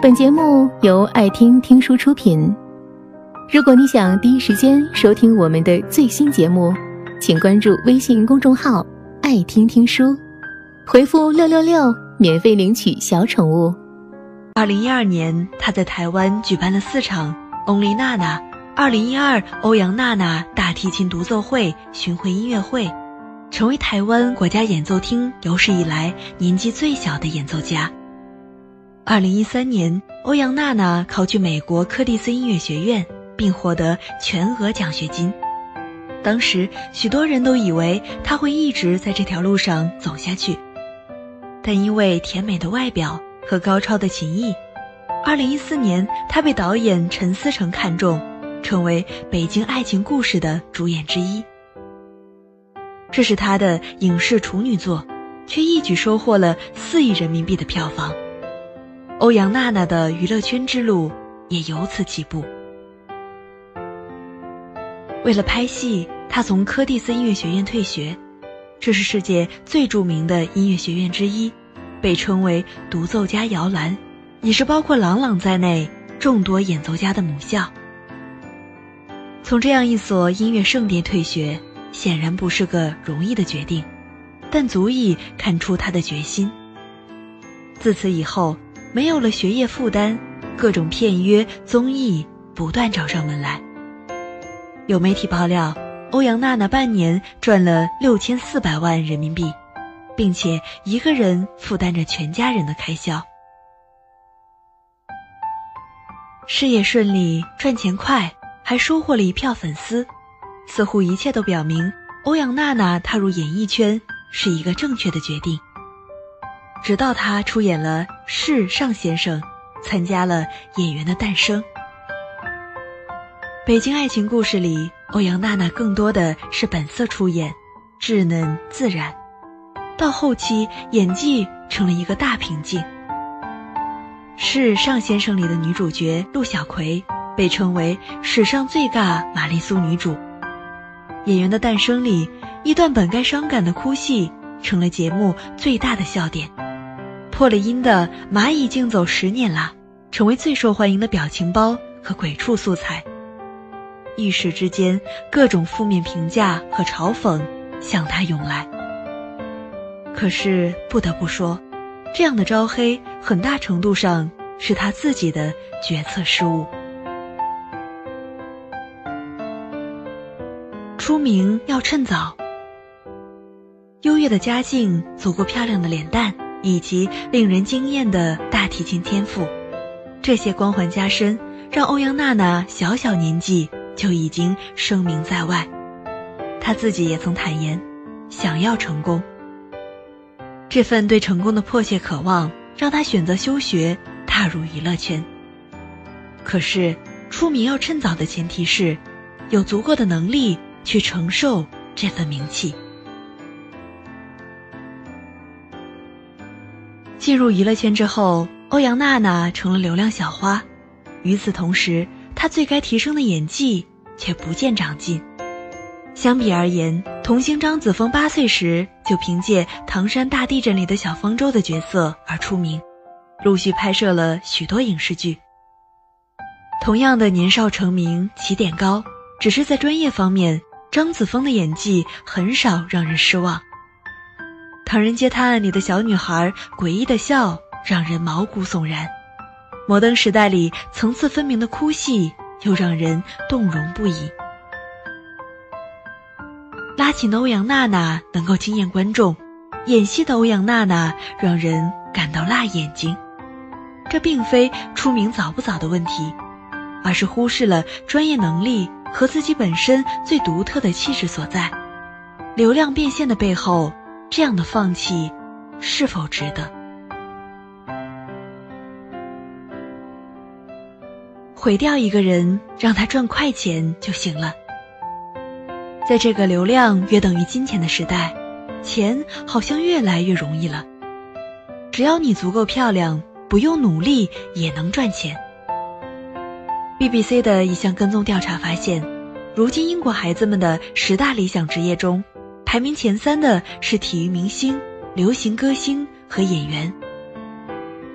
本节目由爱听听书出品。如果你想第一时间收听我们的最新节目，请关注微信公众号“爱听听书”，回复“六六六”免费领取小宠物。二零一二年，他在台湾举办了四场“翁丽娜娜”二零一二欧阳娜娜大提琴独奏会巡回音乐会，成为台湾国家演奏厅有史以来年纪最小的演奏家。二零一三年，欧阳娜娜考取美国柯蒂斯音乐学院，并获得全额奖学金。当时，许多人都以为她会一直在这条路上走下去，但因为甜美的外表和高超的琴艺，二零一四年，她被导演陈思诚看中，成为《北京爱情故事》的主演之一。这是她的影视处女作，却一举收获了四亿人民币的票房。欧阳娜娜的娱乐圈之路也由此起步。为了拍戏，她从柯蒂斯音乐学院退学，这是世界最著名的音乐学院之一，被称为“独奏家摇篮”，也是包括郎朗在内众多演奏家的母校。从这样一所音乐圣殿退学，显然不是个容易的决定，但足以看出他的决心。自此以后。没有了学业负担，各种片约综艺不断找上门来。有媒体爆料，欧阳娜娜半年赚了六千四百万人民币，并且一个人负担着全家人的开销。事业顺利，赚钱快，还收获了一票粉丝，似乎一切都表明欧阳娜娜踏入演艺圈是一个正确的决定。直到她出演了《世上先生》，参加了《演员的诞生》。《北京爱情故事》里，欧阳娜娜更多的是本色出演，稚嫩自然。到后期，演技成了一个大瓶颈。《世上先生》里的女主角陆小葵被称为史上最尬玛丽苏女主，《演员的诞生》里一段本该伤感的哭戏，成了节目最大的笑点。破了音的《蚂蚁竞走十年了》，成为最受欢迎的表情包和鬼畜素材。一时之间，各种负面评价和嘲讽向他涌来。可是不得不说，这样的招黑很大程度上是他自己的决策失误。出名要趁早，优越的家境，足够漂亮的脸蛋。以及令人惊艳的大提琴天赋，这些光环加身，让欧阳娜娜小小年纪就已经声名在外。她自己也曾坦言，想要成功。这份对成功的迫切渴望，让她选择休学，踏入娱乐圈。可是，出名要趁早的前提是，有足够的能力去承受这份名气。进入娱乐圈之后，欧阳娜娜成了流量小花。与此同时，她最该提升的演技却不见长进。相比而言，童星张子枫八岁时就凭借《唐山大地震》里的小方舟的角色而出名，陆续拍摄了许多影视剧。同样的年少成名，起点高，只是在专业方面，张子枫的演技很少让人失望。《唐人街探案》里的小女孩诡异的笑让人毛骨悚然，《摩登时代》里层次分明的哭戏又让人动容不已。拉琴的欧阳娜娜能够惊艳观众，演戏的欧阳娜娜让人感到辣眼睛。这并非出名早不早的问题，而是忽视了专业能力和自己本身最独特的气质所在。流量变现的背后。这样的放弃是否值得？毁掉一个人，让他赚快钱就行了。在这个流量约等于金钱的时代，钱好像越来越容易了。只要你足够漂亮，不用努力也能赚钱。BBC 的一项跟踪调查发现，如今英国孩子们的十大理想职业中。排名前三的是体育明星、流行歌星和演员。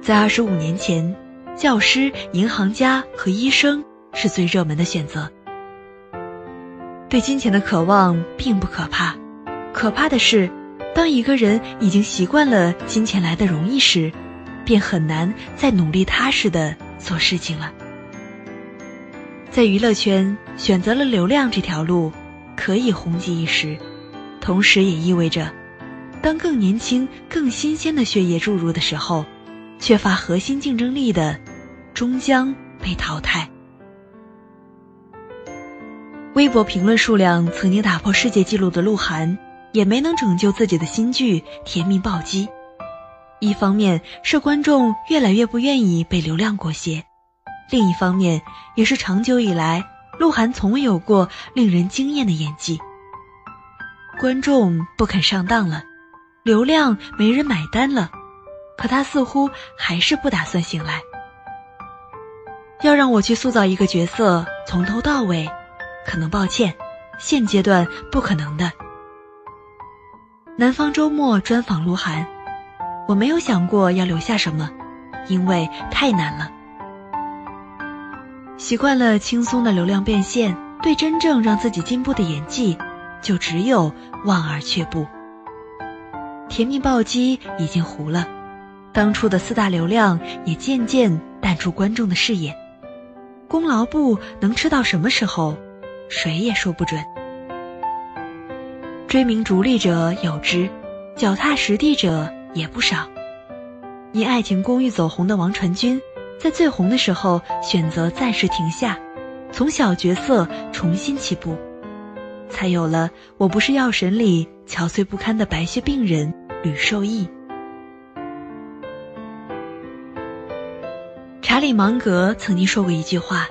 在二十五年前，教师、银行家和医生是最热门的选择。对金钱的渴望并不可怕，可怕的是，当一个人已经习惯了金钱来的容易时，便很难再努力踏实的做事情了。在娱乐圈选择了流量这条路，可以红极一时，同时也意味着，当更年轻、更新鲜的血液注入的时候，缺乏核心竞争力的，终将被淘汰。微博评论数量曾经打破世界纪录的鹿晗，也没能拯救自己的新剧《甜蜜暴击》。一方面是观众越来越不愿意被流量裹挟，另一方面也是长久以来鹿晗从未有过令人惊艳的演技。观众不肯上当了，流量没人买单了，可他似乎还是不打算醒来。要让我去塑造一个角色，从头到尾。可能抱歉，现阶段不可能的。南方周末专访鹿晗，我没有想过要留下什么，因为太难了。习惯了轻松的流量变现，对真正让自己进步的演技，就只有望而却步。甜蜜暴击已经糊了，当初的四大流量也渐渐淡出观众的视野。功劳簿能吃到什么时候？谁也说不准。追名逐利者有之，脚踏实地者也不少。因《爱情公寓》走红的王传君，在最红的时候选择暂时停下，从小角色重新起步，才有了《我不是药神》里憔悴不堪的白血病人吕受益。查理芒格曾经说过一句话。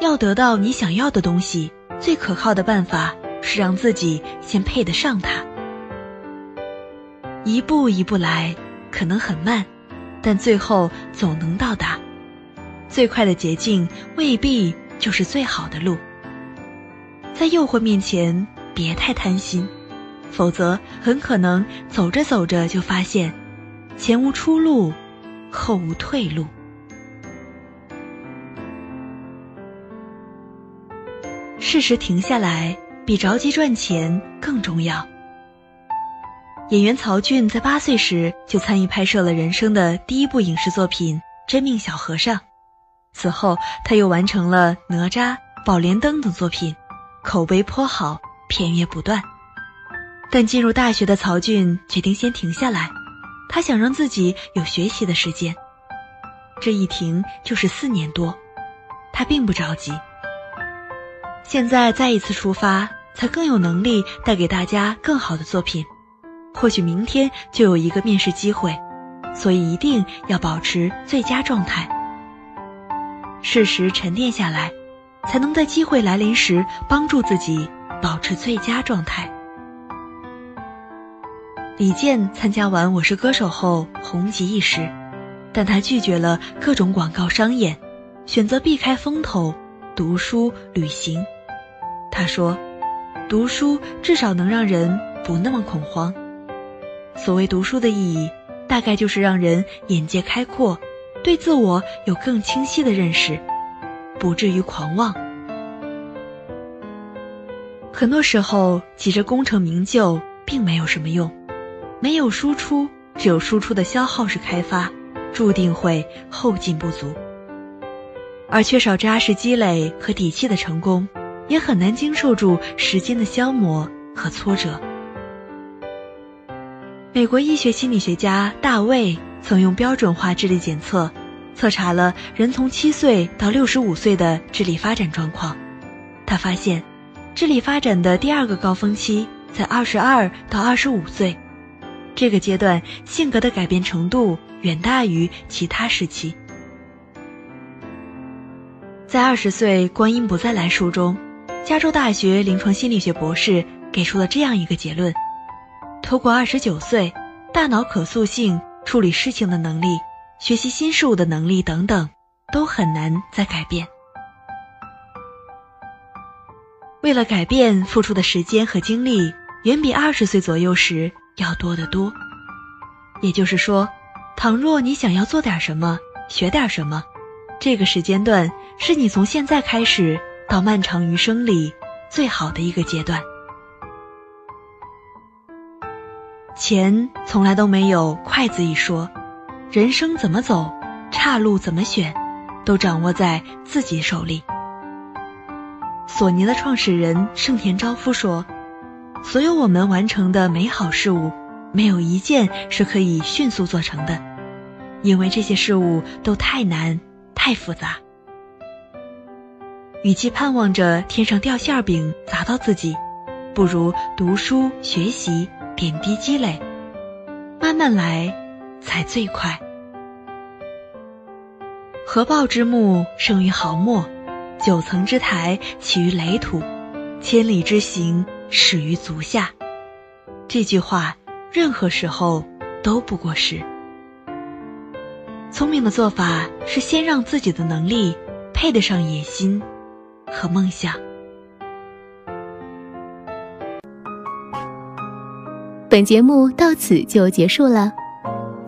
要得到你想要的东西，最可靠的办法是让自己先配得上它。一步一步来，可能很慢，但最后总能到达。最快的捷径未必就是最好的路。在诱惑面前，别太贪心，否则很可能走着走着就发现，前无出路，后无退路。适时停下来，比着急赚钱更重要。演员曹骏在八岁时就参与拍摄了人生的第一部影视作品《真命小和尚》，此后他又完成了《哪吒》《宝莲灯》等作品，口碑颇好，片约不断。但进入大学的曹俊决定先停下来，他想让自己有学习的时间。这一停就是四年多，他并不着急。现在再一次出发，才更有能力带给大家更好的作品。或许明天就有一个面试机会，所以一定要保持最佳状态。适时沉淀下来，才能在机会来临时帮助自己保持最佳状态。李健参加完《我是歌手》后红极一时，但他拒绝了各种广告商演，选择避开风头，读书旅行。他说：“读书至少能让人不那么恐慌。所谓读书的意义，大概就是让人眼界开阔，对自我有更清晰的认识，不至于狂妄。很多时候，急着功成名就并没有什么用。没有输出，只有输出的消耗式开发，注定会后劲不足。而缺少扎实积累和底气的成功。”也很难经受住时间的消磨和挫折。美国医学心理学家大卫曾用标准化智力检测，测查了人从七岁到六十五岁的智力发展状况。他发现，智力发展的第二个高峰期在二十二到二十五岁，这个阶段性格的改变程度远大于其他时期。在《二十岁光阴不再来》书中。加州大学临床心理学博士给出了这样一个结论：，透过二十九岁，大脑可塑性、处理事情的能力、学习新事物的能力等等，都很难再改变。为了改变，付出的时间和精力远比二十岁左右时要多得多。也就是说，倘若你想要做点什么、学点什么，这个时间段是你从现在开始到漫长余生里最好的一个阶段。钱从来都没有筷子一说，人生怎么走，岔路怎么选，都掌握在自己手里。索尼的创始人盛田昭夫说：“所有我们完成的美好事物，没有一件是可以迅速做成的，因为这些事物都太难、太复杂。与其盼望着天上掉馅饼砸到自己，不如读书学习。”点滴积累，慢慢来，才最快。合抱之木，生于毫末；九层之台，起于垒土；千里之行，始于足下。这句话，任何时候都不过时。聪明的做法是先让自己的能力配得上野心和梦想。本节目到此就结束了，